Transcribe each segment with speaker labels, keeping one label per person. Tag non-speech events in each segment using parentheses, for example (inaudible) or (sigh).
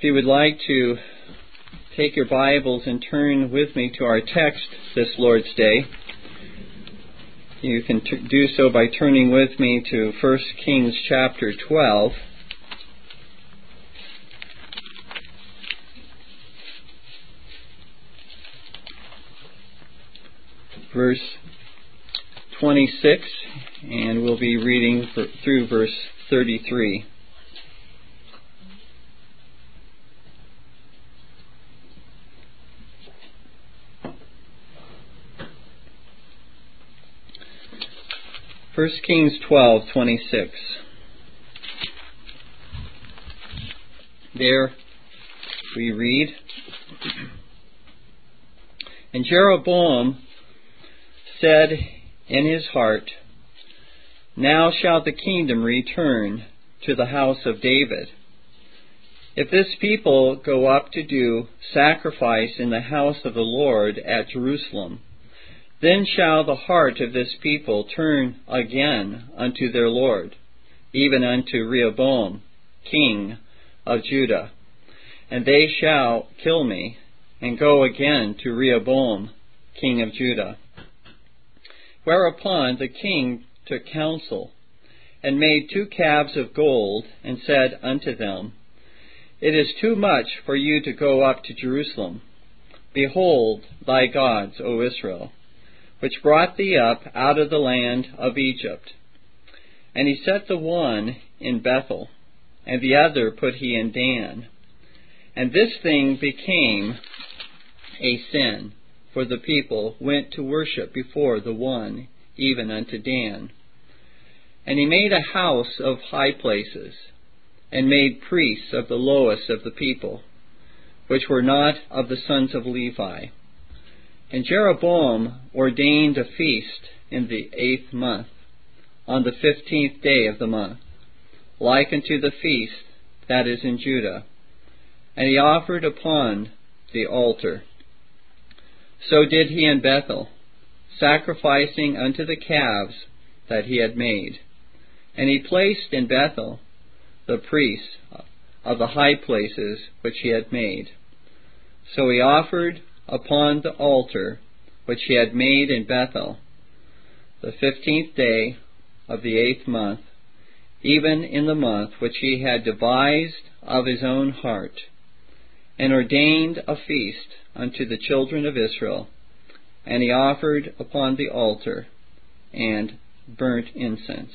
Speaker 1: If you would like to take your Bibles and turn with me to our text this Lord's Day, you can t- do so by turning with me to 1 Kings chapter 12. Verse 26, and we'll be reading through verse 33. First Kings twelve twenty six. There we read, And Jeroboam said in his heart, Now shall the kingdom return to the house of David. If this people go up to do sacrifice in the house of the Lord at Jerusalem, then shall the heart of this people turn again unto their Lord, even unto Rehoboam, king of Judah. And they shall kill me, and go again to Rehoboam, king of Judah. Whereupon the king took counsel, and made two calves of gold, and said unto them, It is too much for you to go up to Jerusalem. Behold thy gods, O Israel which brought thee up out of the land of Egypt. And he set the one in Bethel, and the other put he in Dan. And this thing became a sin, for the people went to worship before the one, even unto Dan. And he made a house of high places, and made priests of the lowest of the people, which were not of the sons of Levi and Jeroboam ordained a feast in the eighth month, on the fifteenth day of the month, like unto the feast that is in Judah. And he offered upon the altar. So did he in Bethel, sacrificing unto the calves that he had made. And he placed in Bethel the priests of the high places which he had made. So he offered upon the altar which he had made in Bethel, the fifteenth day of the eighth month, even in the month which he had devised of his own heart, and ordained a feast unto the children of Israel, and he offered upon the altar and burnt incense.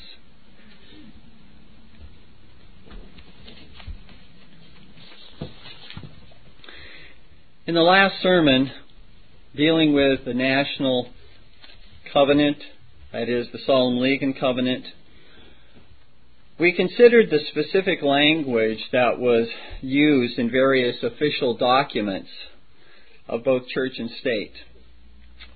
Speaker 1: In the last sermon, dealing with the national covenant, that is, the Solemn League and Covenant, we considered the specific language that was used in various official documents of both church and state,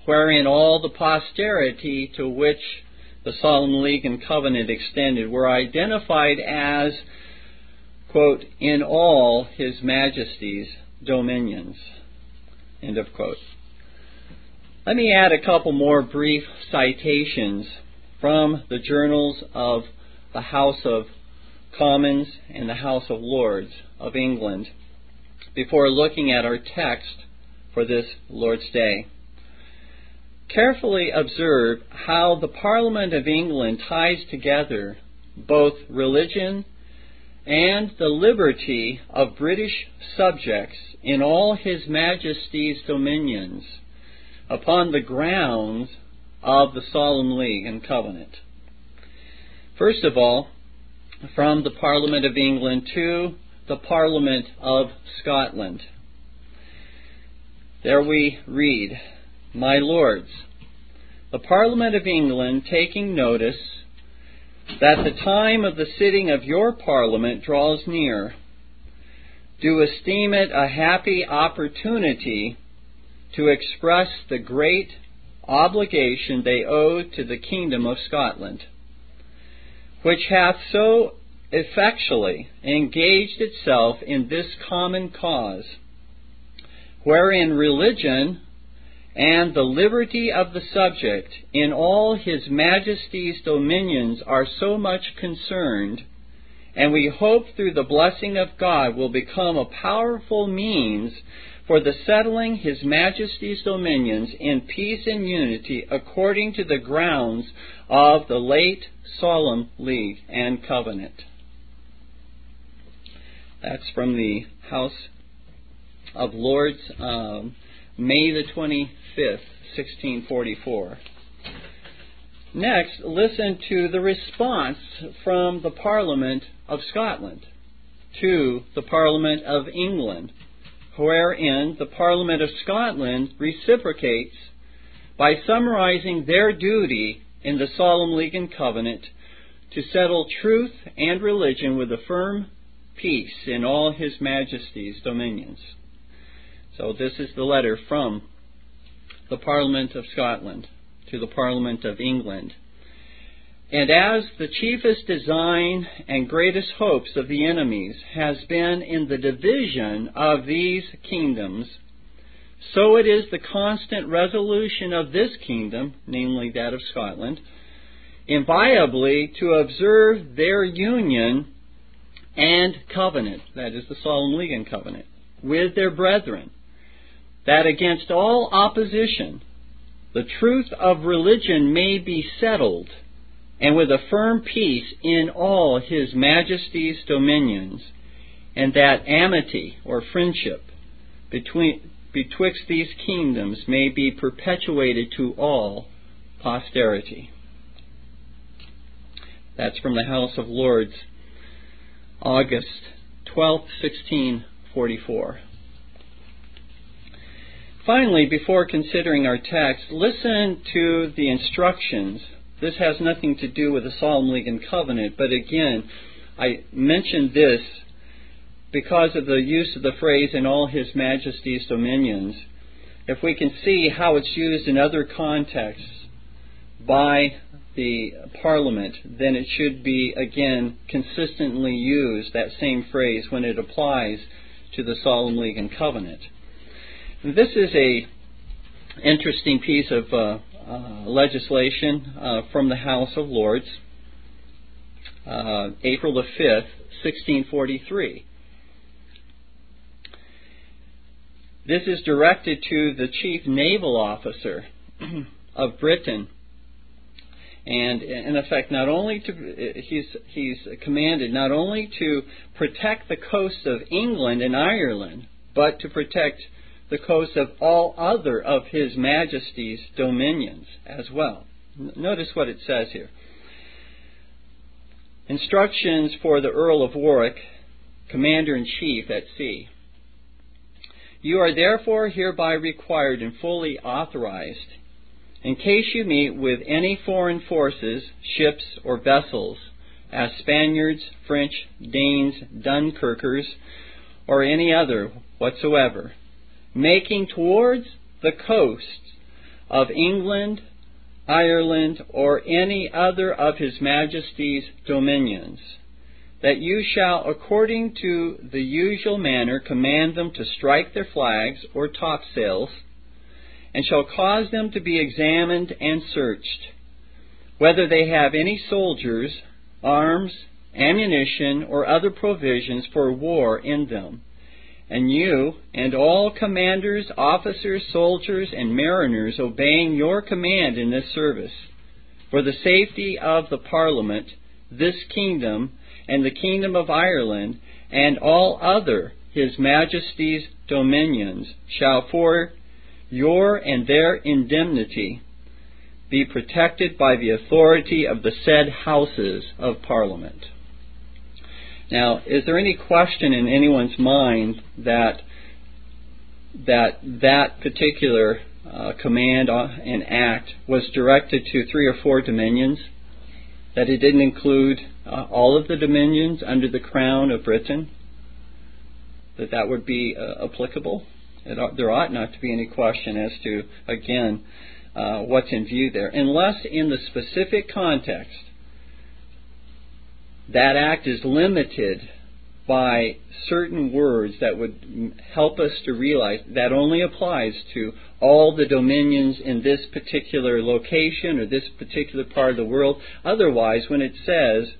Speaker 1: wherein all the posterity to which the Solemn League and Covenant extended were identified as, quote, in all His Majesty's dominions. End of quote. Let me add a couple more brief citations from the journals of the House of Commons and the House of Lords of England before looking at our text for this Lord's Day. Carefully observe how the Parliament of England ties together both religion and the liberty of British subjects in all His Majesty's dominions upon the grounds of the Solemn League and Covenant. First of all, from the Parliament of England to the Parliament of Scotland. There we read, My Lords, the Parliament of England taking notice that the time of the sitting of your Parliament draws near, do esteem it a happy opportunity to express the great obligation they owe to the kingdom of Scotland, which hath so effectually engaged itself in this common cause, wherein religion and the liberty of the subject in all his majesty's dominions are so much concerned, and we hope through the blessing of God will become a powerful means for the settling His Majesty's dominions in peace and unity according to the grounds of the late Solemn League and Covenant. That's from the House of Lords, um, May the 25th, 1644. Next, listen to the response from the Parliament of Scotland to the Parliament of England, wherein the Parliament of Scotland reciprocates by summarizing their duty in the Solemn League and Covenant to settle truth and religion with a firm peace in all His Majesty's dominions. So, this is the letter from the Parliament of Scotland to the Parliament of England. And as the chiefest design and greatest hopes of the enemies has been in the division of these kingdoms, so it is the constant resolution of this kingdom, namely that of Scotland, inviolably to observe their union and covenant, that is the Solemn League and Covenant, with their brethren, that against all opposition the truth of religion may be settled, and with a firm peace in all His Majesty's dominions, and that amity or friendship between, betwixt these kingdoms may be perpetuated to all posterity. That's from the House of Lords, August 12, 1644. Finally, before considering our text, listen to the instructions. This has nothing to do with the Solemn League and Covenant, but again, I mentioned this because of the use of the phrase in all His Majesty's dominions. If we can see how it's used in other contexts by the Parliament, then it should be again consistently used, that same phrase, when it applies to the Solemn League and Covenant. This is a interesting piece of uh, uh, legislation uh, from the House of Lords, uh, April the 5th, 1643. This is directed to the chief naval officer (clears throat) of Britain. And in effect, not only to he's he's commanded not only to protect the coasts of England and Ireland, but to protect the coast of all other of His Majesty's dominions as well. Notice what it says here. Instructions for the Earl of Warwick, Commander in Chief at sea. You are therefore hereby required and fully authorized, in case you meet with any foreign forces, ships, or vessels, as Spaniards, French, Danes, Dunkirkers, or any other whatsoever, making towards the coasts of England, Ireland, or any other of His Majesty's dominions, that you shall, according to the usual manner, command them to strike their flags or topsails, and shall cause them to be examined and searched, whether they have any soldiers, arms, ammunition, or other provisions for war in them and you and all commanders, officers, soldiers, and mariners obeying your command in this service, for the safety of the Parliament, this kingdom, and the kingdom of Ireland, and all other His Majesty's dominions, shall for your and their indemnity be protected by the authority of the said Houses of Parliament. Now, is there any question in anyone's mind that that that particular uh, command and act was directed to three or four dominions? That it didn't include uh, all of the dominions under the crown of Britain? That that would be uh, applicable? It, there ought not to be any question as to, again, uh, what's in view there, unless in the specific context that act is limited by certain words that would help us to realize that only applies to all the dominions in this particular location or this particular part of the world. Otherwise, when it says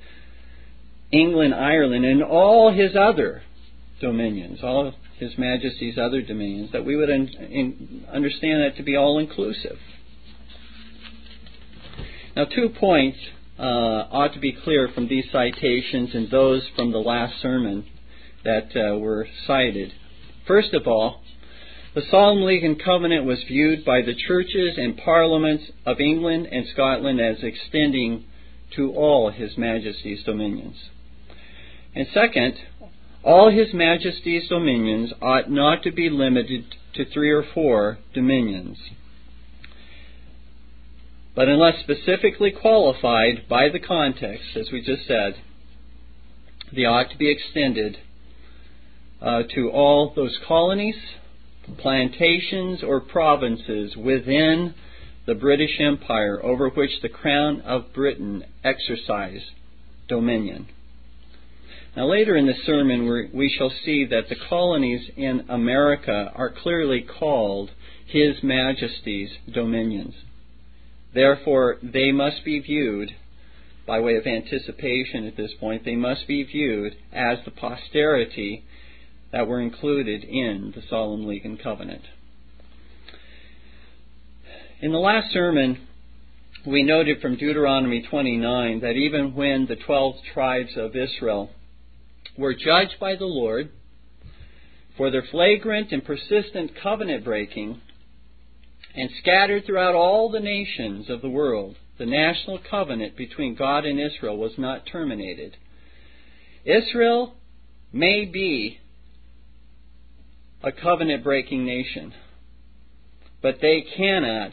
Speaker 1: England, Ireland, and all his other dominions, all his Majesty's other dominions, that we would in, understand that to be all inclusive. Now, two points ought to be clear from these citations and those from the last sermon that uh, were cited. First of all, the Solemn League and Covenant was viewed by the churches and parliaments of England and Scotland as extending to all His Majesty's dominions. And second, all His Majesty's dominions ought not to be limited to three or four dominions. But unless specifically qualified by the context, as we just said, they ought to be extended uh, to all those colonies, plantations, or provinces within the British Empire over which the Crown of Britain exercised dominion. Now, later in the sermon, we shall see that the colonies in America are clearly called His Majesty's dominions. Therefore, they must be viewed, by way of anticipation at this point, they must be viewed as the posterity that were included in the Solemn League and Covenant. In the last sermon, we noted from Deuteronomy 29 that even when the 12 tribes of Israel were judged by the Lord for their flagrant and persistent covenant breaking and scattered throughout all the nations of the world, the national covenant between God and Israel was not terminated. Israel may be a covenant breaking nation. But they cannot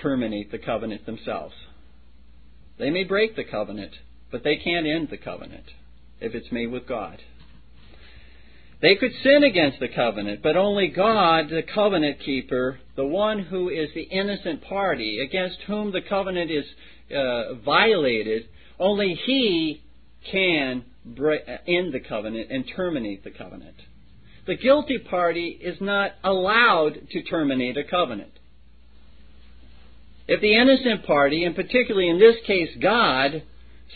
Speaker 1: terminate the covenant themselves. They may break the covenant, but they can't end the covenant if it's made with God. They could sin against the covenant, but only God, the covenant keeper, the one who is the innocent party against whom the covenant is uh, violated, only He can end the covenant and terminate the covenant the guilty party is not allowed to terminate a covenant. If the innocent party, and particularly in this case God,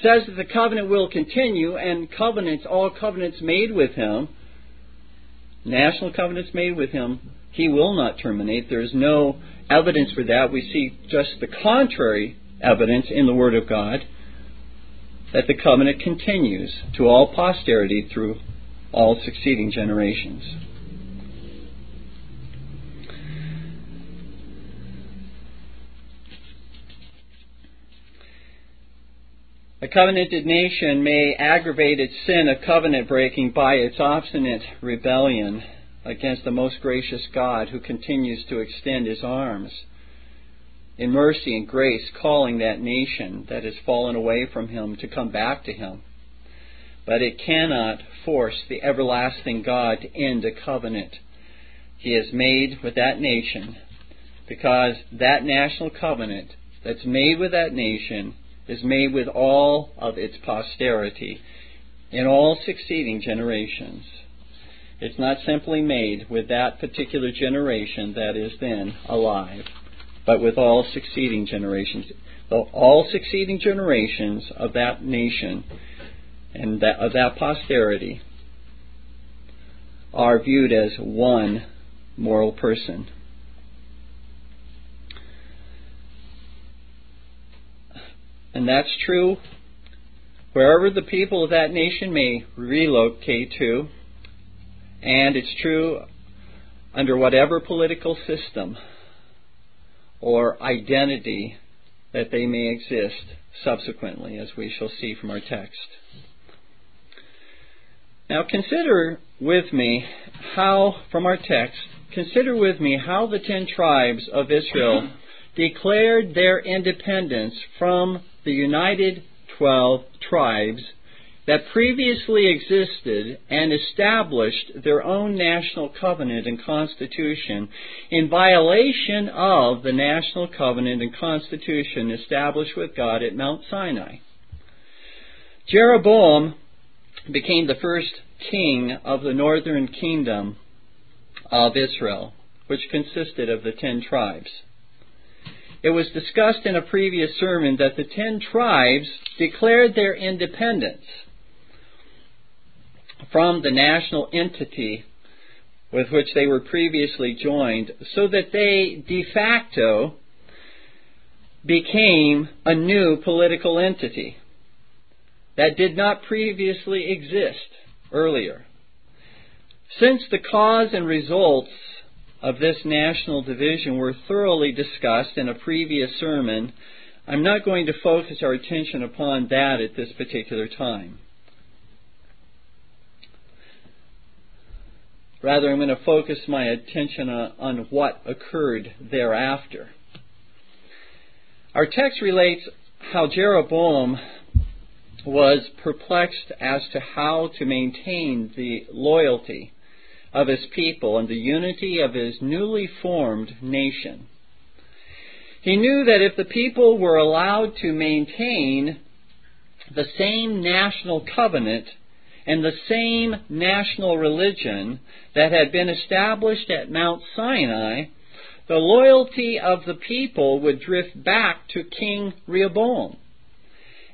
Speaker 1: says that the covenant will continue and covenants, all covenants made with him, national covenants made with him, he will not terminate. There is no evidence for that. We see just the contrary evidence in the Word of God that the covenant continues to all posterity through all succeeding generations. A covenanted nation may aggravate its sin of covenant breaking by its obstinate rebellion against the most gracious God who continues to extend his arms in mercy and grace, calling that nation that has fallen away from him to come back to him. But it cannot force the everlasting God to end a covenant he has made with that nation because that national covenant that's made with that nation is made with all of its posterity in all succeeding generations. It's not simply made with that particular generation that is then alive, but with all succeeding generations. All succeeding generations of that nation and that, of that posterity are viewed as one moral person. And that's true wherever the people of that nation may relocate to, and it's true under whatever political system or identity that they may exist subsequently, as we shall see from our text. Now consider with me how, from our text, consider with me how the ten tribes of Israel declared their independence from the united twelve tribes that previously existed and established their own national covenant and constitution in violation of the national covenant and constitution established with God at Mount Sinai. Jeroboam became the first king of the northern kingdom of Israel, which consisted of the ten tribes. It was discussed in a previous sermon that the ten tribes declared their independence from the national entity with which they were previously joined, so that they de facto became a new political entity that did not previously exist earlier. Since the cause and results of this national division were thoroughly discussed in a previous sermon, I'm not going to focus our attention upon that at this particular time. Rather, I'm going to focus my attention on, what occurred thereafter. Our text relates how Jeroboam was perplexed as to how to maintain the loyalty of his people and the unity of his newly formed nation. He knew that if the people were allowed to maintain the same national covenant and the same national religion that had been established at Mount Sinai, the loyalty of the people would drift back to King Rehoboam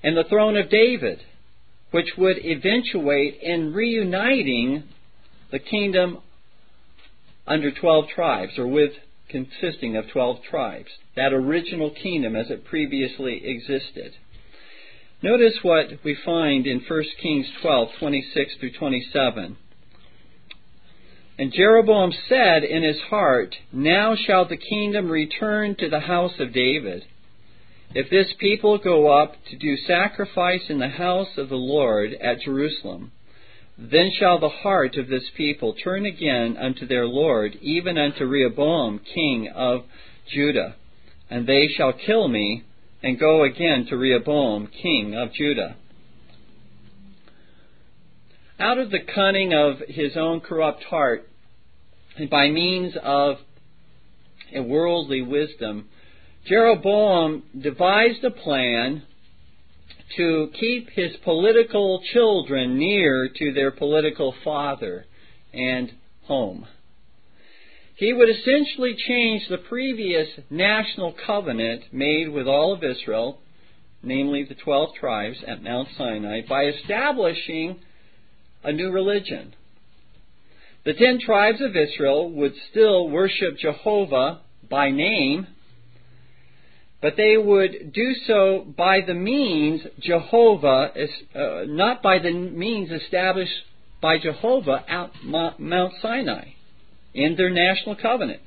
Speaker 1: and the throne of David, which would eventuate in reuniting the kingdom under 12 tribes, or with consisting of 12 tribes, that original kingdom as it previously existed. Notice what we find in 1 Kings 12, 26 through 27. And Jeroboam said in his heart, Now shall the kingdom return to the house of David. If this people go up to do sacrifice in the house of the Lord at Jerusalem, then shall the heart of this people turn again unto their Lord, even unto Rehoboam king of Judah. And they shall kill me, and go again to Rehoboam king of Judah. Out of the cunning of his own corrupt heart, and by means of a worldly wisdom, Jeroboam devised a plan to keep his political children near to their political father and home. He would essentially change the previous national covenant made with all of Israel, namely the 12 tribes at Mount Sinai, by establishing a new religion. The ten tribes of Israel would still worship Jehovah by name, but they would do so by the means Jehovah, uh, not by the means established by Jehovah at Mount Sinai in their national covenant.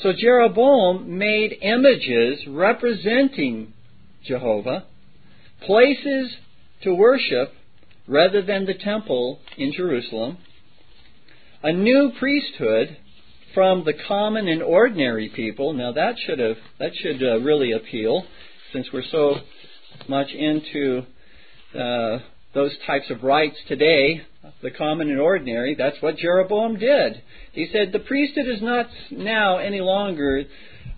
Speaker 1: So Jeroboam made images representing Jehovah, places to worship rather than the temple in Jerusalem, a new priesthood from the common and ordinary people. Now that should have that should uh, really appeal, since we're so much into uh, those types of rights today. The common and ordinary. That's what Jeroboam did. He said the priesthood is not now any longer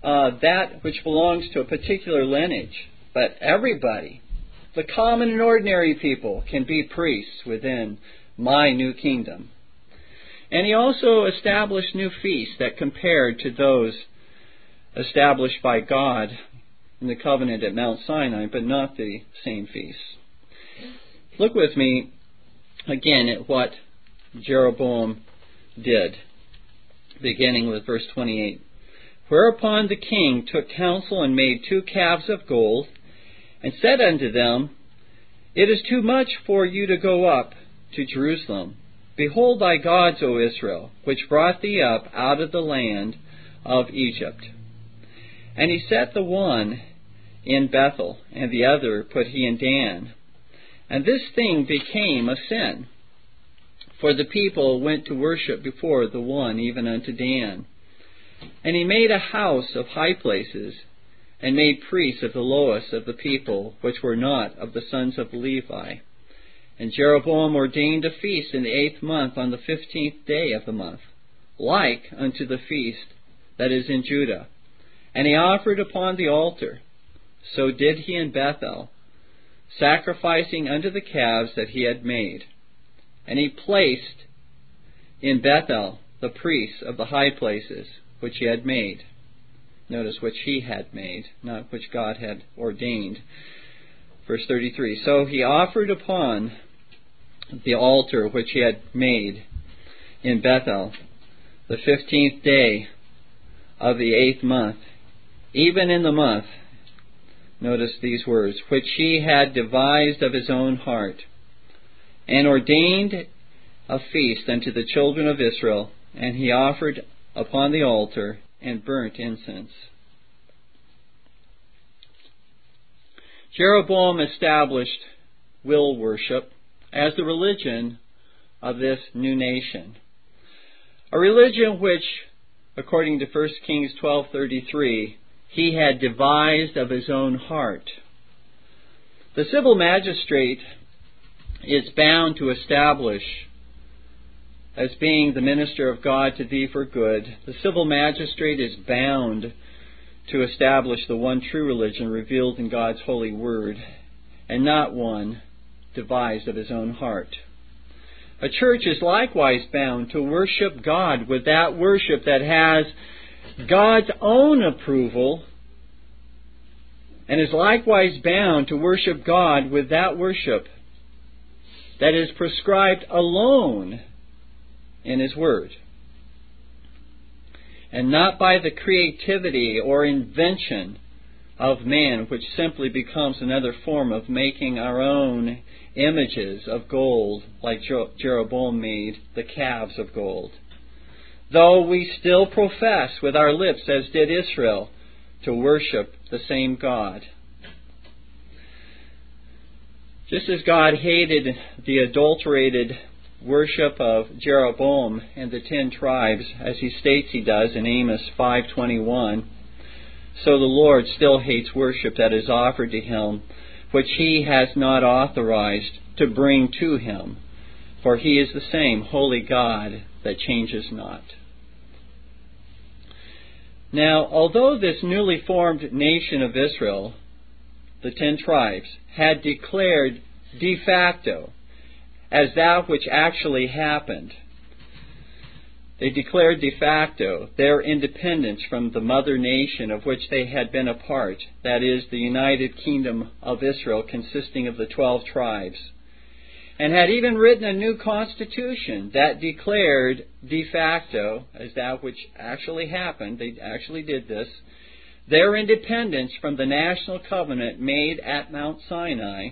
Speaker 1: uh, that which belongs to a particular lineage, but everybody, the common and ordinary people, can be priests within my new kingdom. And he also established new feasts that compared to those established by God in the covenant at Mount Sinai, but not the same feasts. Look with me again at what Jeroboam did, beginning with verse 28. Whereupon the king took counsel and made two calves of gold, and said unto them, It is too much for you to go up to Jerusalem Behold thy gods, O Israel, which brought thee up out of the land of Egypt. And he set the one in Bethel, and the other put he in Dan. And this thing became a sin. For the people went to worship before the one, even unto Dan. And he made a house of high places, and made priests of the lowest of the people, which were not of the sons of Levi. And Jeroboam ordained a feast in the eighth month on the fifteenth day of the month, like unto the feast that is in Judah. And he offered upon the altar. So did he in Bethel, sacrificing unto the calves that he had made. And he placed in Bethel the priests of the high places which he had made. Notice which he had made, not which God had ordained. Verse 33 So he offered upon the altar which he had made in Bethel the fifteenth day of the eighth month, even in the month, notice these words, which he had devised of his own heart, and ordained a feast unto the children of Israel, and he offered upon the altar and burnt incense. Jeroboam established will worship as the religion of this new nation. A religion which, according to 1 Kings 12:33, he had devised of his own heart. The civil magistrate is bound to establish as being the minister of God to thee for good. The civil magistrate is bound to establish the one true religion revealed in God's holy word, and not one devised of his own heart. A church is likewise bound to worship God with that worship that has God's own approval and is likewise bound to worship God with that worship that is prescribed alone in His Word and not by the creativity or invention of man, which simply becomes another form of making our own images of gold, like Jeroboam made the calves of gold. Though we still profess with our lips, as did Israel, to worship the same God. Just as God hated the adulterated worship of Jeroboam and the ten tribes, as he states he does in Amos 5:21, so the Lord still hates worship that is offered to him, which he has not authorized to bring to him, for he is the same holy God that changes not. Now, although this newly formed nation of Israel, the ten tribes, had declared de facto as that which actually happened. They declared de facto their independence from the mother nation of which they had been a part, that is, the United Kingdom of Israel consisting of the twelve tribes, and had even written a new constitution that declared de facto, as that which actually happened, they actually did this, their independence from the national covenant made at Mount Sinai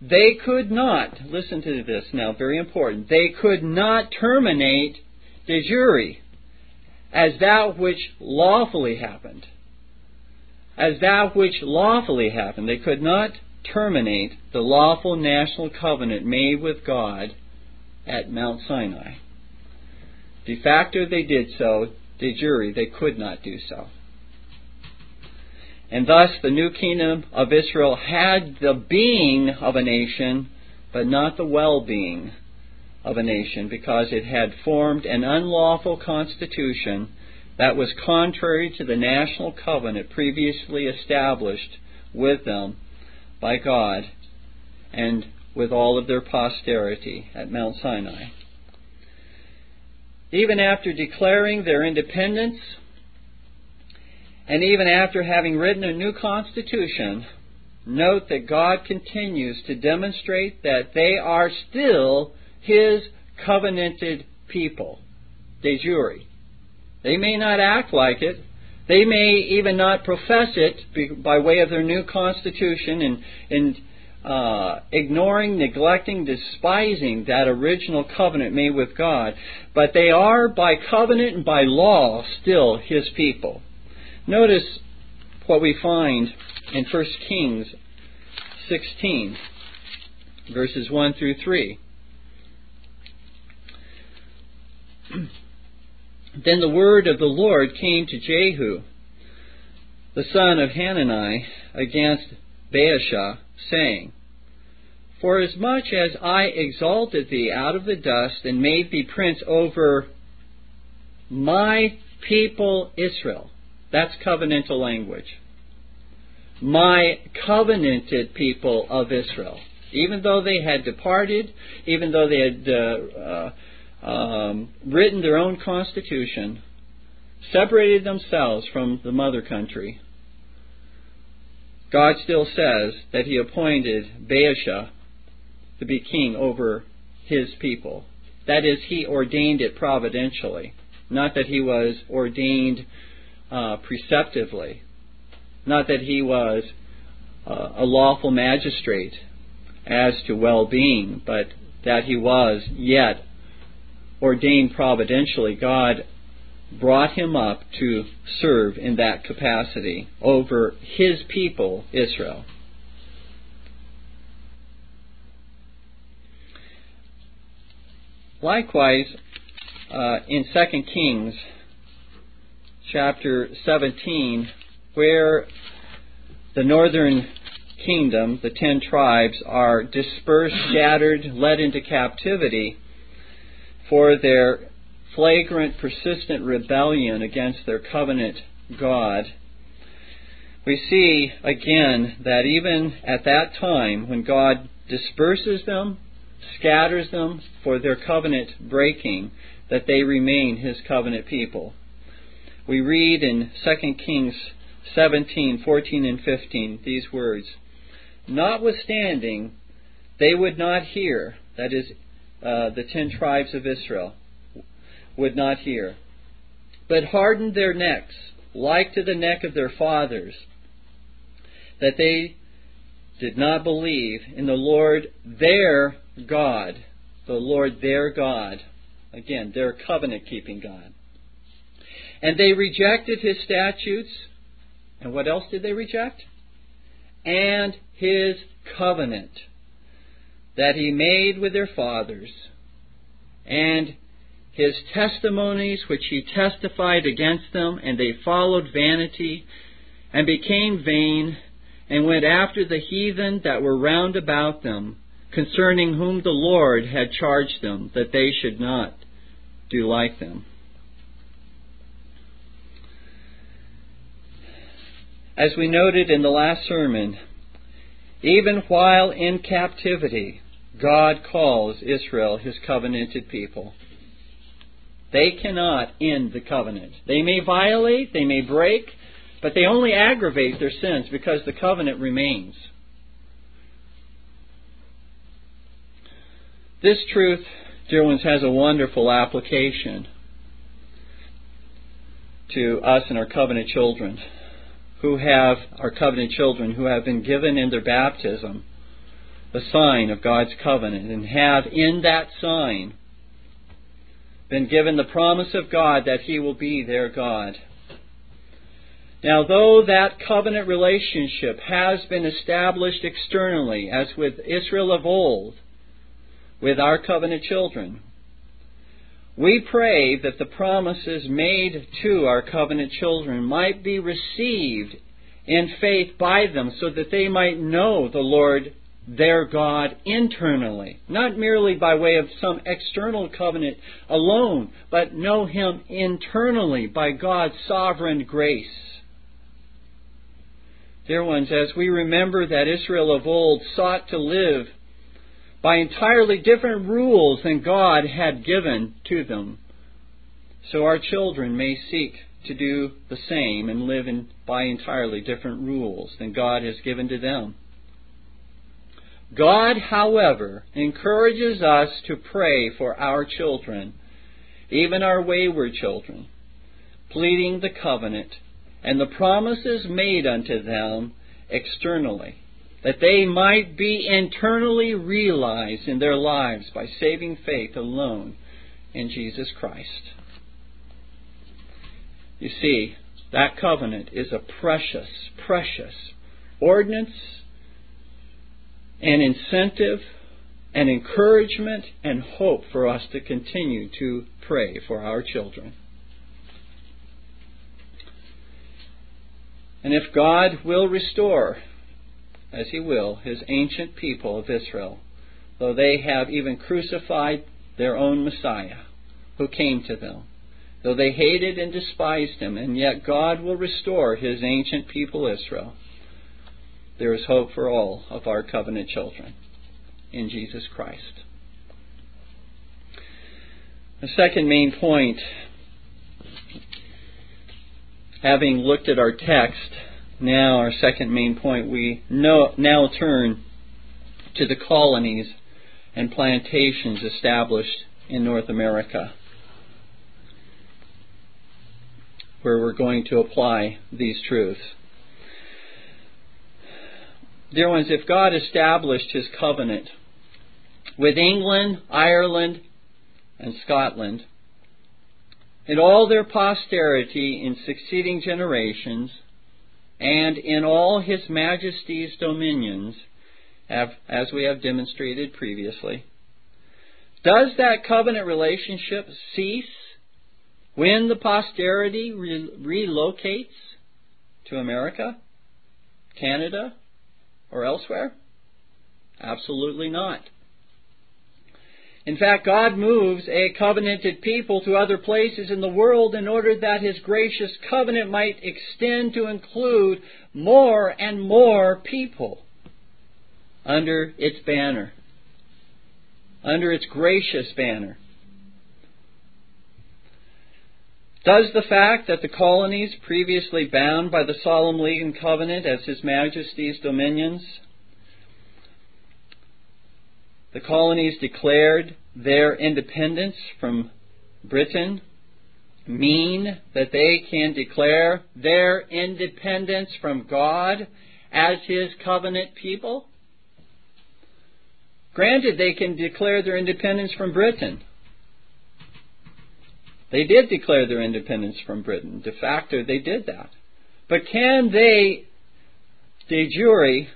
Speaker 1: they could not, listen to this now, very important, they could not terminate de jure as that which lawfully happened. As that which lawfully happened. They could not terminate the lawful national covenant made with God at Mount Sinai. De facto they did so, de jure they could not do so. And thus the new kingdom of Israel had the being of a nation, but not the well being of a nation, because it had formed an unlawful constitution that was contrary to the national covenant previously established with them by God and with all of their posterity at Mount Sinai. Even after declaring their independence and even after having written a new constitution, note that God continues to demonstrate that they are still His covenanted people, de jure. They may not act like it. They may even not profess it by way of their new constitution and, and uh, ignoring, neglecting, despising that original covenant made with God. But they are, by covenant and by law, still His people. Notice what we find in 1 Kings 16, verses 1 through 3. (clears throat) then the word of the Lord came to Jehu, the son of Hanani, against Baasha, saying, Forasmuch as I exalted thee out of the dust and made thee prince over my people Israel, that's covenantal language. My covenanted people of Israel. Even though they had departed, even though they had uh, uh, um, written their own constitution, separated themselves from the mother country, God still says that he appointed Baasha to be king over his people. That is, he ordained it providentially, not that he was ordained uh, preceptively, not that he was uh, a lawful magistrate as to well being, but that he was yet ordained providentially. God brought him up to serve in that capacity over his people, Israel. Likewise, uh, in 2 Kings chapter 17, where the northern kingdom, the ten tribes, are dispersed, scattered, led into captivity for their flagrant, persistent rebellion against their covenant God, we see again that even at that time, when God disperses them, scatters them for their covenant breaking, that they remain His covenant people. We read in 2 Kings 17, 14, and 15 these words Notwithstanding, they would not hear, that is, uh, the ten tribes of Israel would not hear, but hardened their necks, like to the neck of their fathers, that they did not believe in the Lord their God, the Lord their God, again, their covenant keeping God. And they rejected his statutes. And what else did they reject? And his covenant that he made with their fathers, and his testimonies which he testified against them, and they followed vanity, and became vain, and went after the heathen that were round about them, concerning whom the Lord had charged them that they should not do like them. As we noted in the last sermon, even while in captivity, God calls Israel his covenanted people. They cannot end the covenant. They may violate, they may break, but they only aggravate their sins because the covenant remains. This truth, dear ones, has a wonderful application to us and our covenant children who have, our covenant children, who have been given in their baptism the sign of God's covenant and have in that sign been given the promise of God that He will be their God. Now, though that covenant relationship has been established externally, as with Israel of old, with our covenant children, we pray that the promises made to our covenant children might be received in faith by them so that they might know the Lord their God internally, not merely by way of some external covenant alone, but know Him internally by God's sovereign grace. Dear ones, as we remember that Israel of old sought to live by entirely different rules than God had given to them, so our children may seek to do the same and live in, by entirely different rules than God has given to them. God, however, encourages us to pray for our children, even our wayward children, pleading the covenant and the promises made unto them externally, that they might be internally realized in their lives by saving faith alone in Jesus Christ. You see, that covenant is a precious, precious ordinance an incentive, an encouragement, and hope for us to continue to pray for our children. And if God will restore, as He will, His ancient people of Israel, though they have even crucified their own Messiah who came to them, though they hated and despised Him, and yet God will restore His ancient people Israel. There is hope for all of our covenant children. In Jesus Christ. The second main point having looked at our text, now our second main point, we know, now turn to the colonies and plantations established in North America, where we're going to apply these truths. Dear ones, if God established his covenant with England, Ireland, and Scotland, and all their posterity in succeeding generations, and in all his majesty's dominions, as we have demonstrated previously. Does that covenant relationship cease when the posterity re- relocates to America, Canada, or elsewhere? Absolutely not. In fact, God moves a covenanted people to other places in the world in order that His gracious covenant might extend to include more and more people under its banner, under its gracious banner. Does the fact that the colonies, previously bound by the solemn league and covenant as His Majesty's dominions, the colonies declared their independence from Britain mean that they can declare their independence from God as His covenant people? Granted, they can declare their independence from Britain. They did declare their independence from Britain. De facto, they did that. But can they, de jure,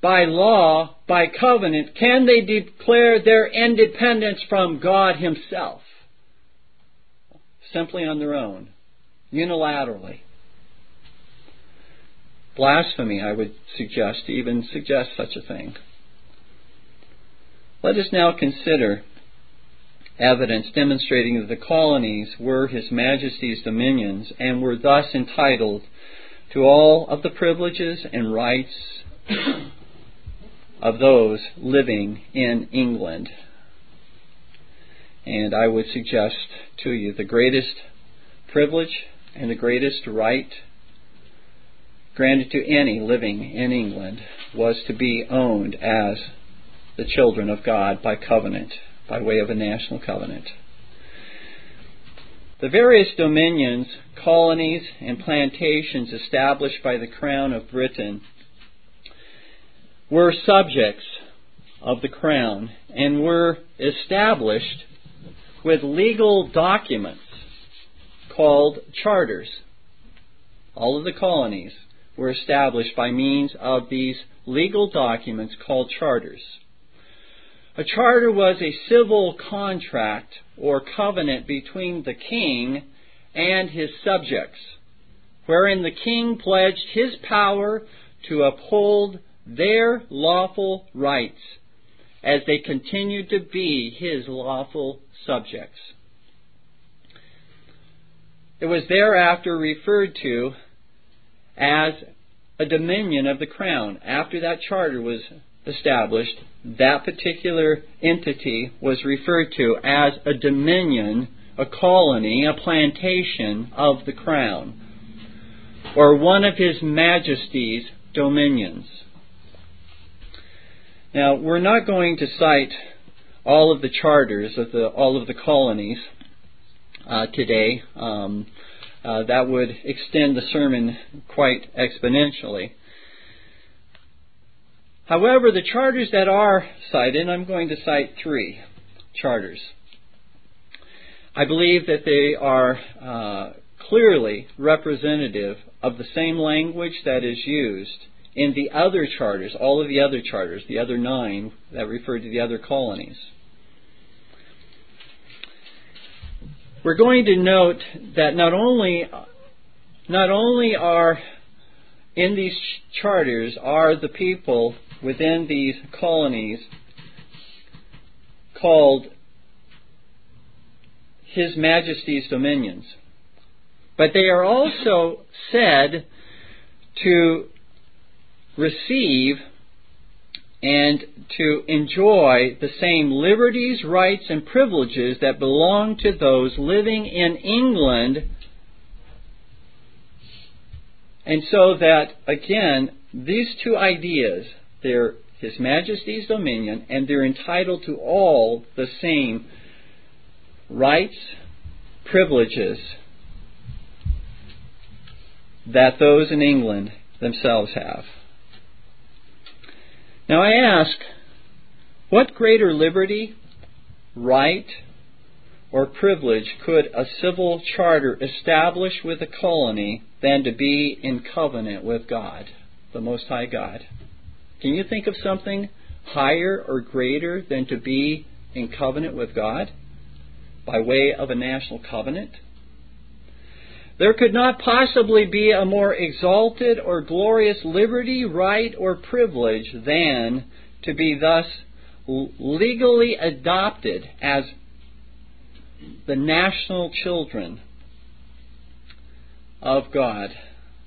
Speaker 1: by law, by covenant, can they declare their independence from God Himself? Simply on their own, unilaterally. Blasphemy, I would suggest, to even suggest such a thing. Let us now consider evidence demonstrating that the colonies were His Majesty's dominions and were thus entitled to all of the privileges and rights of those living in England. And I would suggest to you the greatest privilege and the greatest right granted to any living in England was to be owned as the children of God by covenant, by way of a national covenant. The various dominions, colonies, and plantations established by the Crown of Britain were subjects of the crown and were established with legal documents called charters. All of the colonies were established by means of these legal documents called charters. A charter was a civil contract or covenant between the king and his subjects, wherein the king pledged his power to uphold their lawful rights as they continued to be his lawful subjects. It was thereafter referred to as a dominion of the crown. After that charter was established, that particular entity was referred to as a dominion, a colony, a plantation of the crown, or one of His Majesty's dominions. Now, we're not going to cite all of the charters of the, all of the colonies uh, today. Um, uh, that would extend the sermon quite exponentially. However, the charters that are cited, I'm going to cite three charters. I believe that they are uh, clearly representative of the same language that is used in the other charters, all of the other charters, the other nine that refer to the other colonies. We're going to note that not only not only are in these charters are the people within these colonies called His Majesty's dominions, but they are also said to receive and to enjoy the same liberties, rights, and privileges that belong to those living in England And so that, again, these two ideas, they're His Majesty's dominion, and they're entitled to all the same rights, privileges that those in England themselves have. Now I ask, what greater liberty, right, or privilege could a civil charter establish with a colony than to be in covenant with God, the Most High God? Can you think of something higher or greater than to be in covenant with God by way of a national covenant? There could not possibly be a more exalted or glorious liberty, right, or privilege than to be thus legally adopted as the national children of God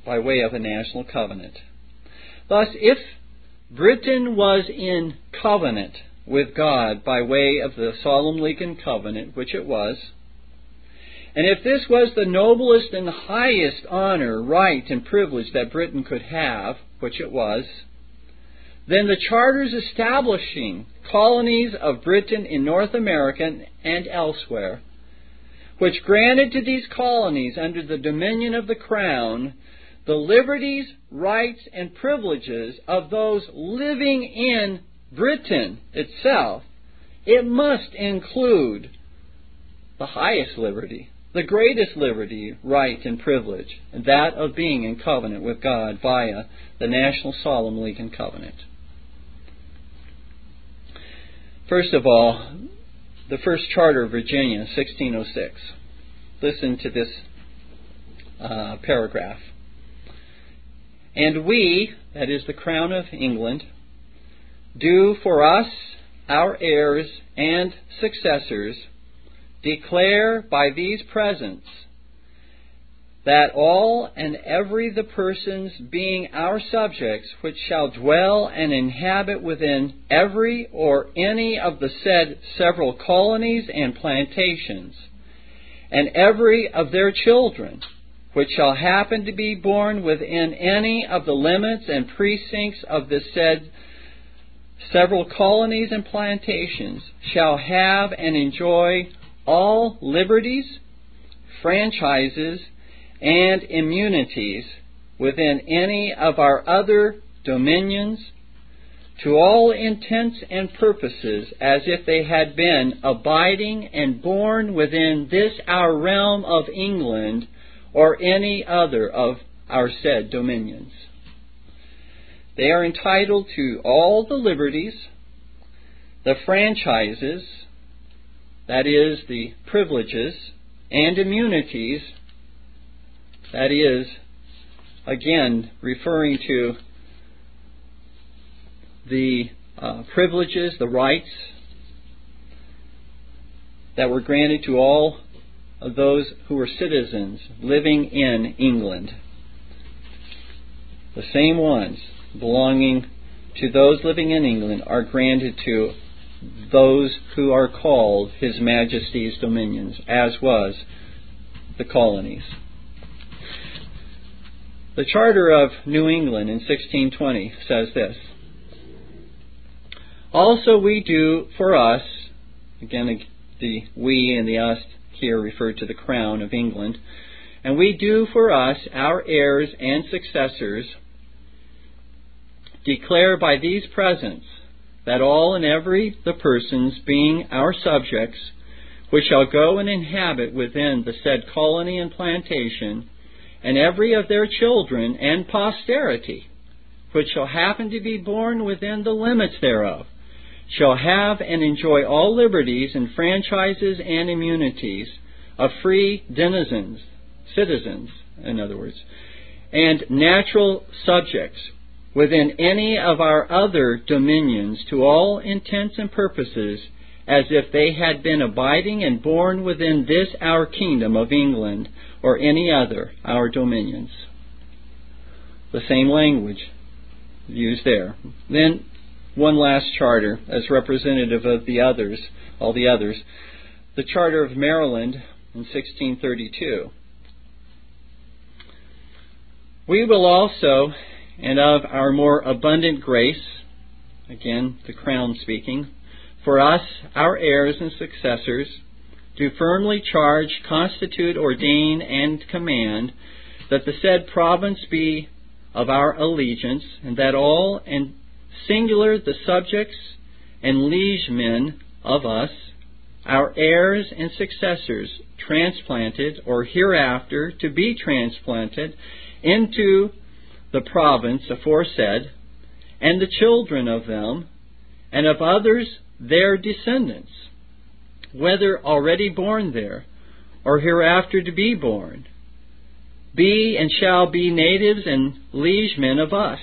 Speaker 1: by way of a national covenant. Thus, if Britain was in covenant with God by way of the Solemn and Covenant, which it was, and if this was the noblest and highest honor, right, and privilege that Britain could have, which it was, then the charters establishing colonies of Britain in North America and elsewhere, which granted to these colonies under the dominion of the Crown the liberties, rights, and privileges of those living in Britain itself, it must include the highest liberty, the greatest liberty, right, and privilege, and that of being in covenant with God via the National Solemn League and Covenant. First of all, the first charter of Virginia, 1606. Listen to this uh, paragraph. And we, that is the crown of England, do for us, our heirs and successors, declare by these presents that all and every the persons being our subjects which shall dwell and inhabit within every or any of the said several colonies and plantations, and every of their children which shall happen to be born within any of the limits and precincts of the said several colonies and plantations shall have and enjoy all liberties, franchises, and immunities within any of our other dominions to all intents and purposes as if they had been abiding and born within this our realm of England or any other of our said dominions. They are entitled to all the liberties, the franchises, that is, the privileges and immunities, that is, again, referring to the uh, privileges, the rights that were granted to all of those who were citizens living in England. The same ones belonging to those living in England are granted to those who are called His Majesty's dominions, as was the colonies. The Charter of New England in 1620 says this Also, we do for us, again, the we and the us here refer to the crown of England, and we do for us, our heirs and successors, declare by these presents that all and every the persons being our subjects, which shall go and inhabit within the said colony and plantation, and every of their children and posterity, which shall happen to be born within the limits thereof, shall have and enjoy all liberties and franchises and immunities of free denizens, citizens, in other words, and natural subjects within any of our other dominions to all intents and purposes as if they had been abiding and born within this our kingdom of England or any other our dominions. The same language used there. Then one last charter as representative of the others, all the others. The Charter of Maryland in 1632. We will also, and of our more abundant grace, again, the crown speaking, for us, our heirs and successors, do firmly charge, constitute, ordain, and command that the said province be of our allegiance, and that all, and singular the subjects and liegemen of us, our heirs and successors, transplanted or hereafter to be transplanted into the province aforesaid, and the children of them, and of others their descendants, whether already born there or hereafter to be born, be and shall be natives and liegemen of us,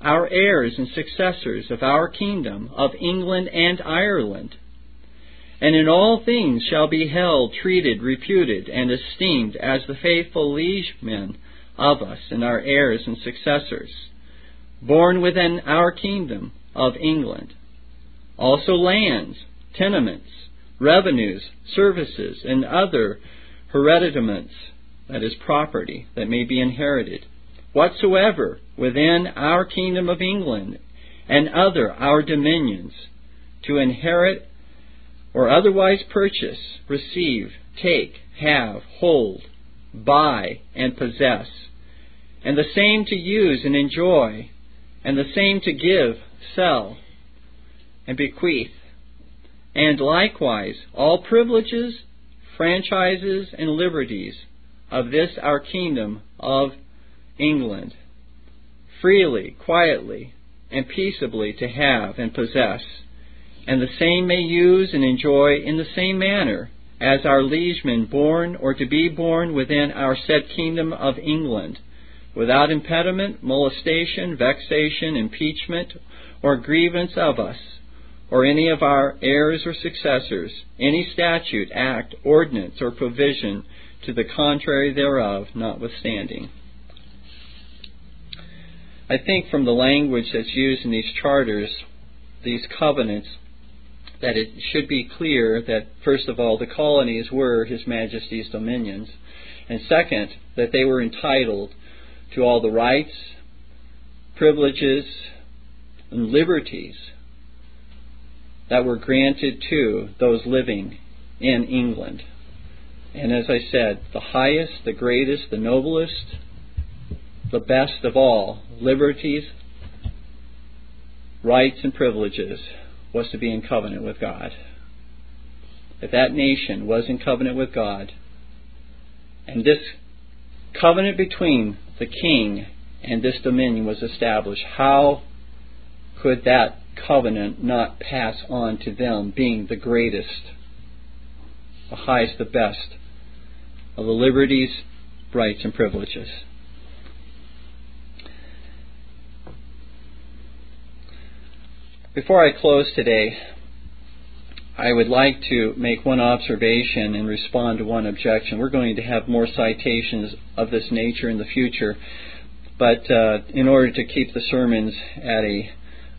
Speaker 1: our heirs and successors of our kingdom, of England and Ireland, and in all things shall be held, treated, reputed, and esteemed as the faithful liegemen of us and our heirs and successors, born within our kingdom of England. Also lands, tenements, revenues, services, and other hereditaments, that is, property that may be inherited, whatsoever within our kingdom of England and other our dominions, to inherit or otherwise purchase, receive, take, have, hold, buy, and possess, and the same to use and enjoy, and the same to give, sell, and bequeath, and likewise all privileges, franchises, and liberties of this our kingdom of England, freely, quietly, and peaceably to have and possess, and the same may use and enjoy in the same manner as our liegemen born or to be born within our said kingdom of England, without impediment, molestation, vexation, impeachment, or grievance of us, or any of our heirs or successors, any statute, act, ordinance, or provision to the contrary thereof, notwithstanding. I think from the language that's used in these charters, these covenants, that it should be clear that, first of all, the colonies were His Majesty's dominions, and second, that they were entitled to all the rights, privileges, and liberties that were granted to those living in England. And as I said, the highest, the greatest, the noblest, the best of all liberties, rights, and privileges was to be in covenant with God. That that nation was in covenant with God, and this covenant between the king and this dominion was established, how could that covenant not pass on to them, being the greatest, the highest, the best of the liberties, rights, and privileges? Before I close today, I would like to make one observation and respond to one objection. We're going to have more citations of this nature in the future, but uh, in order to keep the sermons at a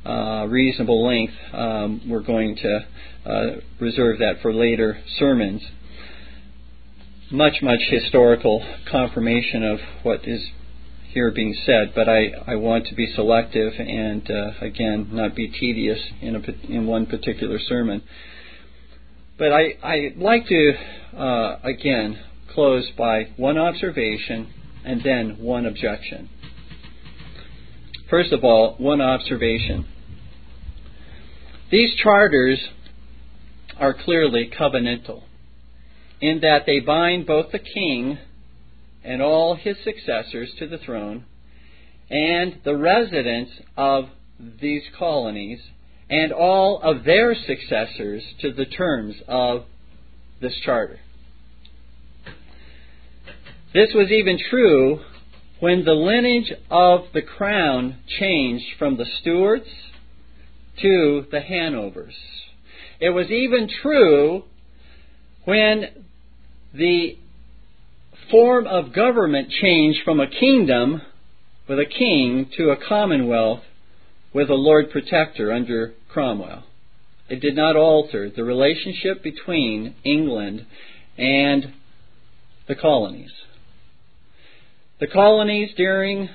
Speaker 1: uh, reasonable length, um, we're going to uh, reserve that for later sermons. Much, much historical confirmation of what is here being said, but I, I want to be selective and, uh, again, not be tedious in, a, in one particular sermon. But I, I'd like to, uh, again, close by one observation and then one objection. First of all, one observation. These charters are clearly covenantal in that they bind both the king and all his successors to the throne and the residents of these colonies and all of their successors to the terms of this charter. This was even true when the lineage of the crown changed from the Stuarts to the Hanovers. It was even true when the form of government changed from a kingdom with a king to a commonwealth with a Lord Protector under Cromwell. It did not alter the relationship between England and the colonies. The colonies during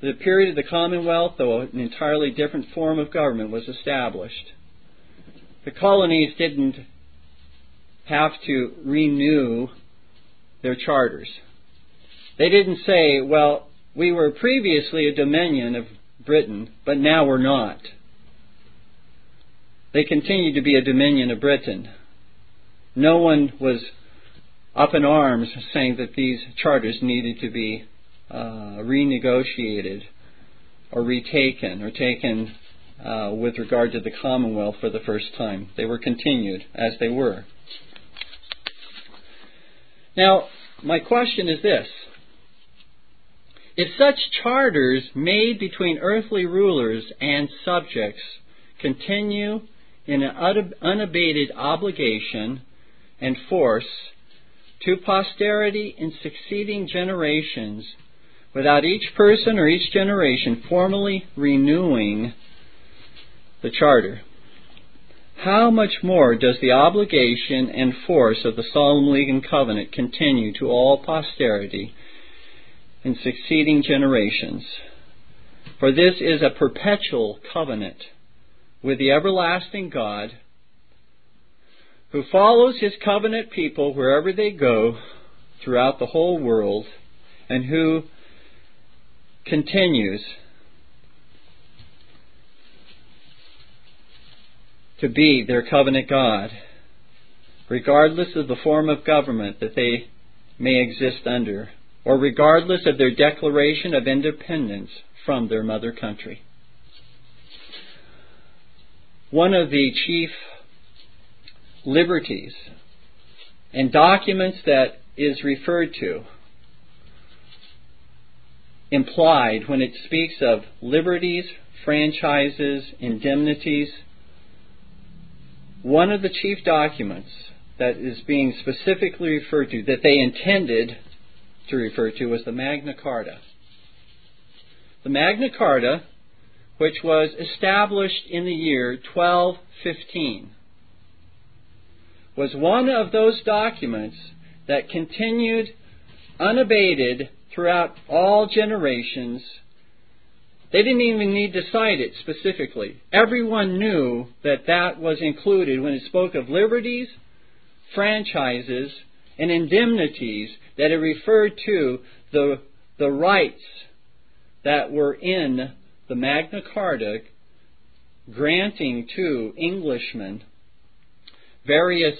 Speaker 1: the period of the Commonwealth, though an entirely different form of government was established, the colonies didn't have to renew their charters. They didn't say, well, we were previously a dominion of Britain, but now we're not. They continued to be a dominion of Britain. No one was up in arms saying that these charters needed to be uh, renegotiated or retaken or taken uh, with regard to the Commonwealth for the first time. They were continued as they were. Now, my question is this. If such charters made between earthly rulers and subjects continue in an unabated obligation and force to posterity in succeeding generations, without each person or each generation formally renewing the charter, how much more does the obligation and force of the Solemn League and Covenant continue to all posterity in succeeding generations? For this is a perpetual covenant with the everlasting God who follows his covenant people wherever they go throughout the whole world and who continues to be their covenant God, regardless of the form of government that they may exist under, or regardless of their declaration of independence from their mother country. One of the chief liberties and documents that is referred to implied when it speaks of liberties, franchises, indemnities, one of the chief documents that is being specifically referred to, that they intended to refer to, was the Magna Carta. The Magna Carta, which was established in the year 1215, was one of those documents that continued unabated throughout all generations they didn't even need to cite it specifically. Everyone knew that that was included when it spoke of liberties, franchises, and indemnities, that it referred to the, the rights that were in the Magna Carta granting to Englishmen various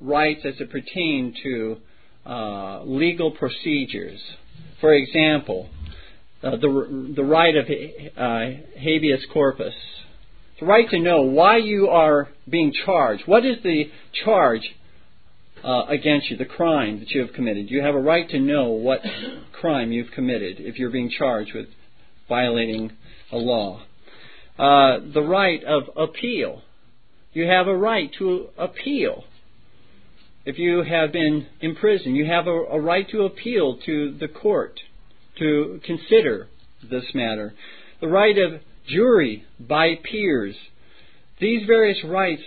Speaker 1: rights as it pertained to uh, legal procedures. For example, uh, the, the right of uh, habeas corpus. The right to know why you are being charged. What is the charge uh, against you, the crime that you have committed? You have a right to know what crime you've committed if you're being charged with violating a law. Uh, the right of appeal. You have a right to appeal. If you have been imprisoned, you have a, a right to appeal to the court to consider this matter. The right of jury by peers. These various rights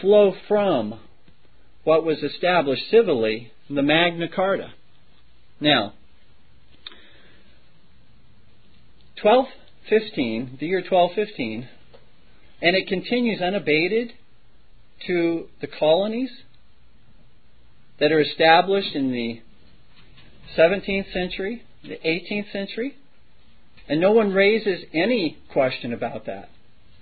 Speaker 1: flow from what was established civilly in the Magna Carta. Now, 1215, the year 1215, and it continues unabated to the colonies that are established in the 17th century, the 18th century, and no one raises any question about that.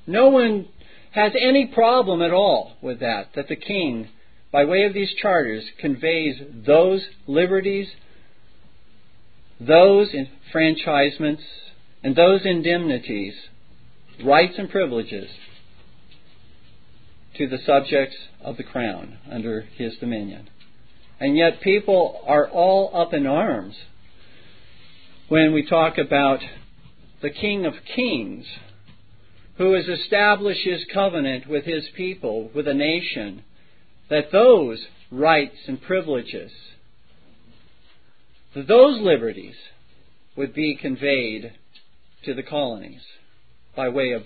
Speaker 1: No one has any problem at all with that, that the king, by way of these charters, conveys those liberties, those enfranchisements, and those indemnities, rights and privileges to the subjects of the crown under his dominion. And yet people are all up in arms when we talk about the King of Kings, who has established his covenant with his people, with a nation, that those rights and privileges, that those liberties would be conveyed to the colonies by way of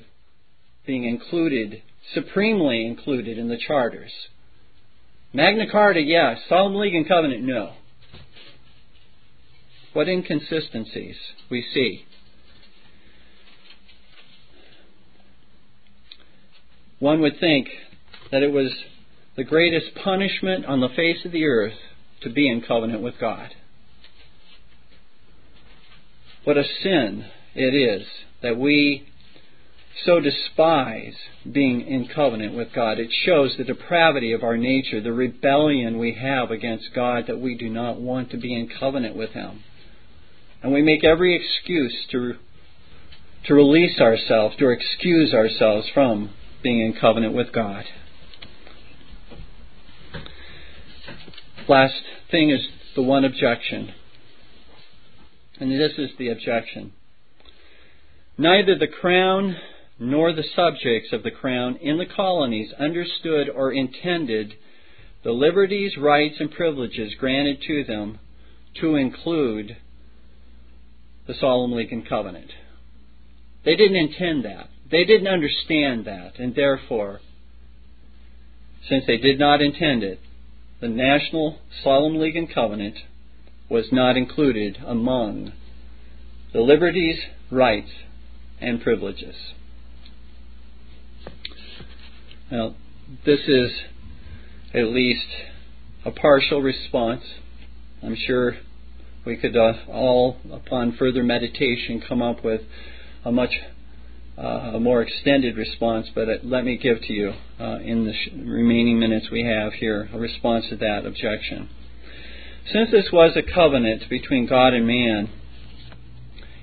Speaker 1: being included, supremely included in the charters. Magna Carta, yes. Solemn League and Covenant, no. what inconsistencies we see. One would think that it was the greatest punishment on the face of the earth to be in covenant with God. What a sin it is that we so despise being in covenant with God. It shows the depravity of our nature, the rebellion we have against God that we do not want to be in covenant with Him. And we make every excuse to, to release ourselves, to excuse ourselves from being in covenant with God. Last thing is the one objection. And this is the objection. Neither the crown nor the subjects of the crown in the colonies understood or intended the liberties, rights, and privileges granted to them to include the Solemn League and Covenant. They didn't intend that. They didn't understand that, and therefore, since they did not intend it, the National Solemn League and Covenant was not included among the liberties, rights, and privileges. Now, this is at least a partial response. I'm sure we could uh, all, upon further meditation, come up with a much uh, a more extended response, but uh, let me give to you uh, in the sh- remaining minutes we have here a response to that objection. Since this was a covenant between God and man,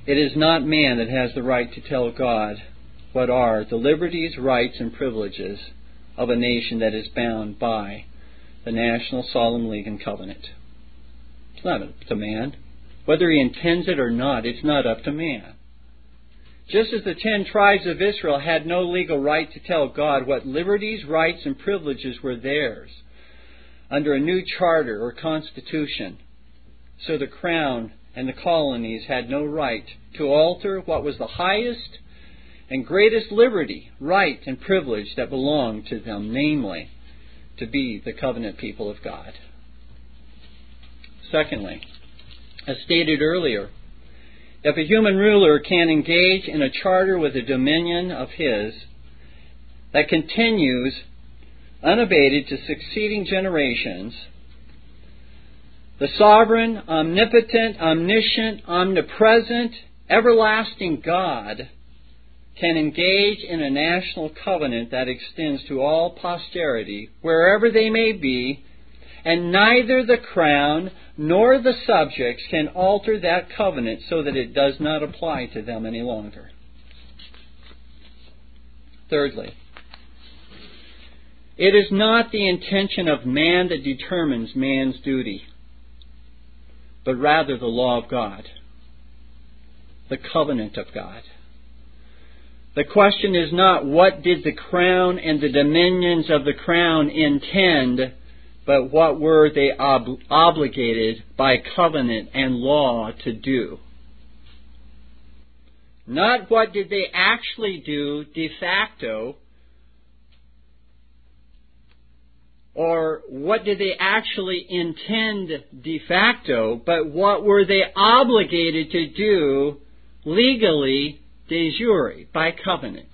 Speaker 1: it is not man that has the right to tell God what are the liberties, rights, and privileges of a nation that is bound by the National Solemn League and Covenant. It's not up to man. Whether he intends it or not, it's not up to man. Just as the ten tribes of Israel had no legal right to tell God what liberties, rights, and privileges were theirs under a new charter or constitution, so the crown and the colonies had no right to alter what was the highest and greatest liberty, right, and privilege that belonged to them, namely, to be the covenant people of God. Secondly, as stated earlier, if a human ruler can engage in a charter with a dominion of his that continues unabated to succeeding generations, the sovereign, omnipotent, omniscient, omnipresent, everlasting God can engage in a national covenant that extends to all posterity, wherever they may be, and neither the crown nor the subjects can alter that covenant so that it does not apply to them any longer. Thirdly, it is not the intention of man that determines man's duty, but rather the law of God, the covenant of God. The question is not what did the crown and the dominions of the crown intend, but what were they ob- obligated by covenant and law to do. Not what did they actually do de facto, or what did they actually intend de facto, but what were they obligated to do legally de jure, by covenant.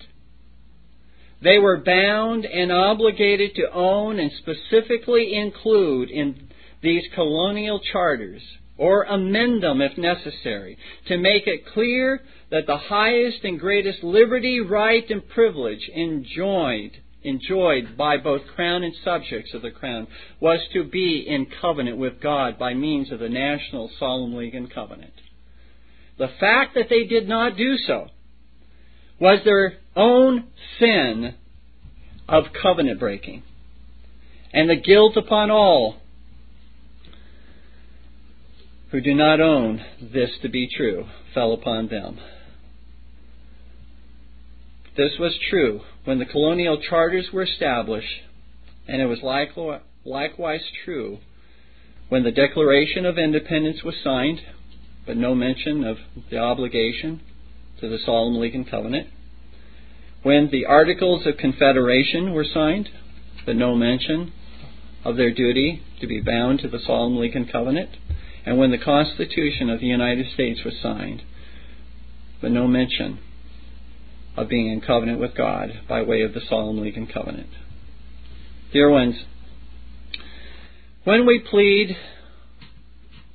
Speaker 1: They were bound and obligated to own and specifically include in these colonial charters, or amend them if necessary, to make it clear that the highest and greatest liberty, right, and privilege enjoyed enjoyed by both crown and subjects of the crown was to be in covenant with God by means of the National Solemn League and Covenant. The fact that they did not do so was their own sin of covenant breaking. And the guilt upon all who do not own this to be true fell upon them. This was true when the colonial charters were established, and it was likewise true when the Declaration of Independence was signed, but no mention of the obligation to the Solemn League and Covenant. When the Articles of Confederation were signed, but no mention of their duty to be bound to the Solemn League and Covenant. and when the Constitution of the United States was signed, but no mention of being in covenant with God by way of the Solemn League and Covenant. Dear ones, when we plead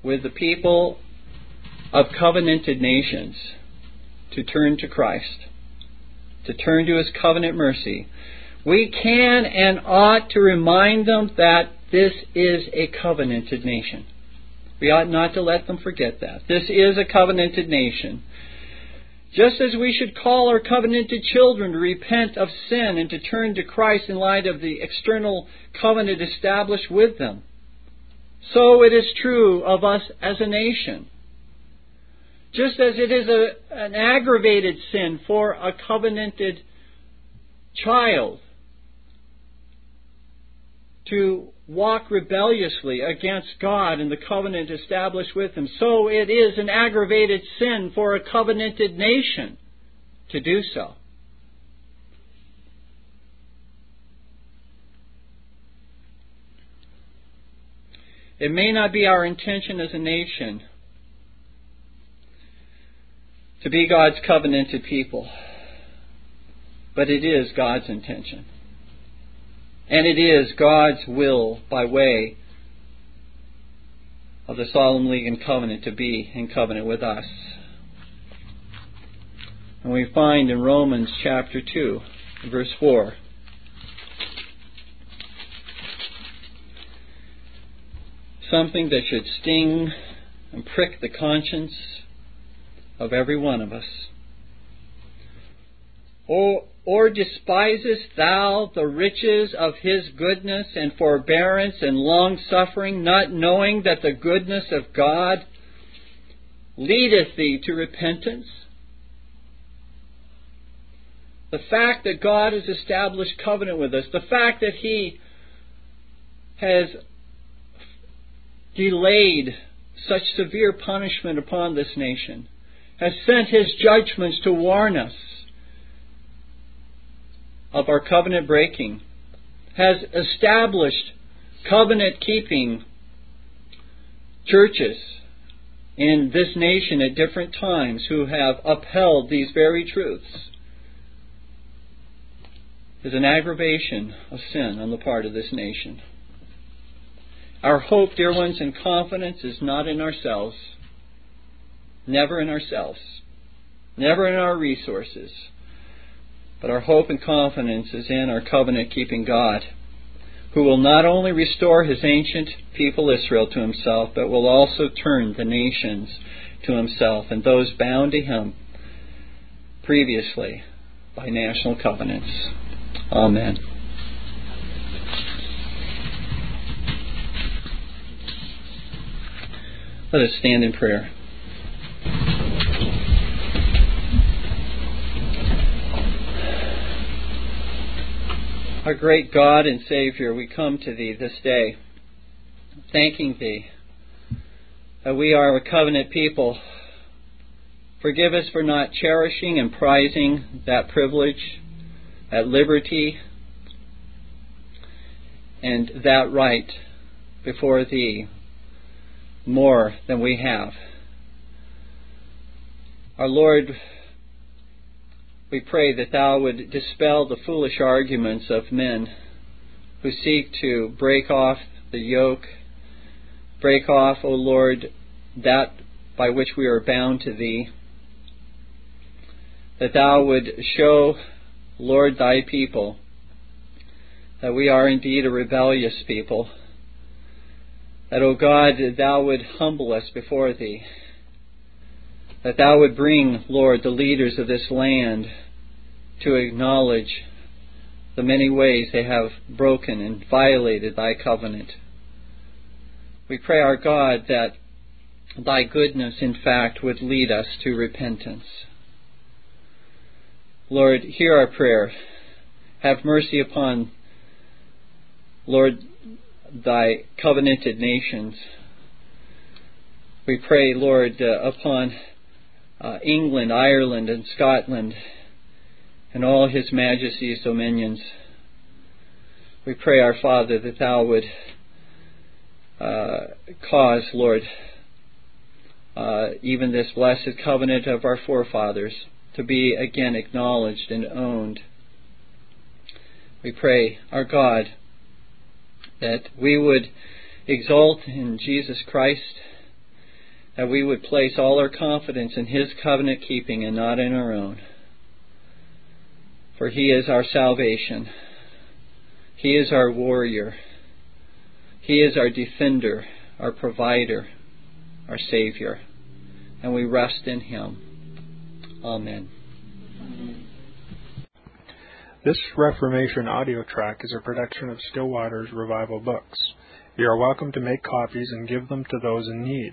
Speaker 1: with the people of covenanted nations to turn to Christ, to turn to His covenant mercy, we can and ought to remind them that this is a covenanted nation. We ought not to let them forget that. This is a covenanted nation. Just as we should call our covenanted children to repent of sin and to turn to Christ in light of the external covenant established with them, so it is true of us as a nation. Just as it is a, an aggravated sin for a covenanted child to walk rebelliously against God and the covenant established with Him, so it is an aggravated sin for a covenanted nation to do so. It may not be our intention as a nation to be God's covenanted people, but it is God's intention. And it is God's will by way of the solemn league and covenant to be in covenant with us. And we find in Romans chapter 2, verse 4. Something that should sting and prick the conscience of every one of us. Or, or despisest thou the riches of his goodness and forbearance and long suffering, not knowing that the goodness of God leadeth thee to repentance? The fact that God has established covenant with us, the fact that He has delayed such severe punishment upon this nation, has sent His judgments to warn us of our covenant breaking, has established covenant keeping churches in this nation at different times who have upheld these very truths is an aggravation of sin on the part of this nation. Our hope, dear ones, and confidence is not in ourselves, never in ourselves, never in our resources but our hope and confidence is in our covenant keeping God, who will not only restore his ancient people Israel to himself, but will also turn the nations to himself and those bound to him previously by national covenants. Amen. Let us stand in prayer. Our great God and Savior, we come to Thee this day, thanking Thee that we are a covenant people. Forgive us for not cherishing and prizing that privilege, that liberty, and that right before Thee more than we have. Our Lord, we pray that Thou would dispel the foolish arguments of men who seek to break off the yoke, break off, O Lord, that by which we are bound to Thee. That Thou would show, Lord, Thy people, that we are indeed a rebellious people. That, O God, Thou would humble us before Thee that thou would bring, Lord, the leaders of this land to acknowledge the many ways they have broken and violated thy covenant. We pray, our God, that thy goodness, in fact, would lead us to repentance. Lord, hear our prayer. Have mercy upon, Lord, thy covenanted nations. We pray, Lord, uh, upon uh, England, Ireland, and Scotland, and all His Majesty's dominions. We pray, our Father, that Thou would uh, cause, Lord, uh, even this blessed covenant of our forefathers to be again acknowledged and owned. We pray, our God, that we would exult in Jesus Christ, that we would place all our confidence in His covenant keeping and not in our own. For He is our salvation. He is our warrior. He is our defender, our provider, our Savior. And we rest in Him. Amen.
Speaker 2: This Reformation audio track is a production of Still Waters Revival Books. You are welcome to make copies and give them to those in need.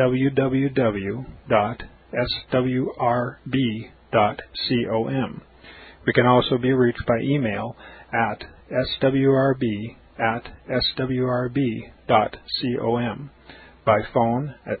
Speaker 2: www.swrb.com. We can also be reached by email at swrb at swrb.com, by phone at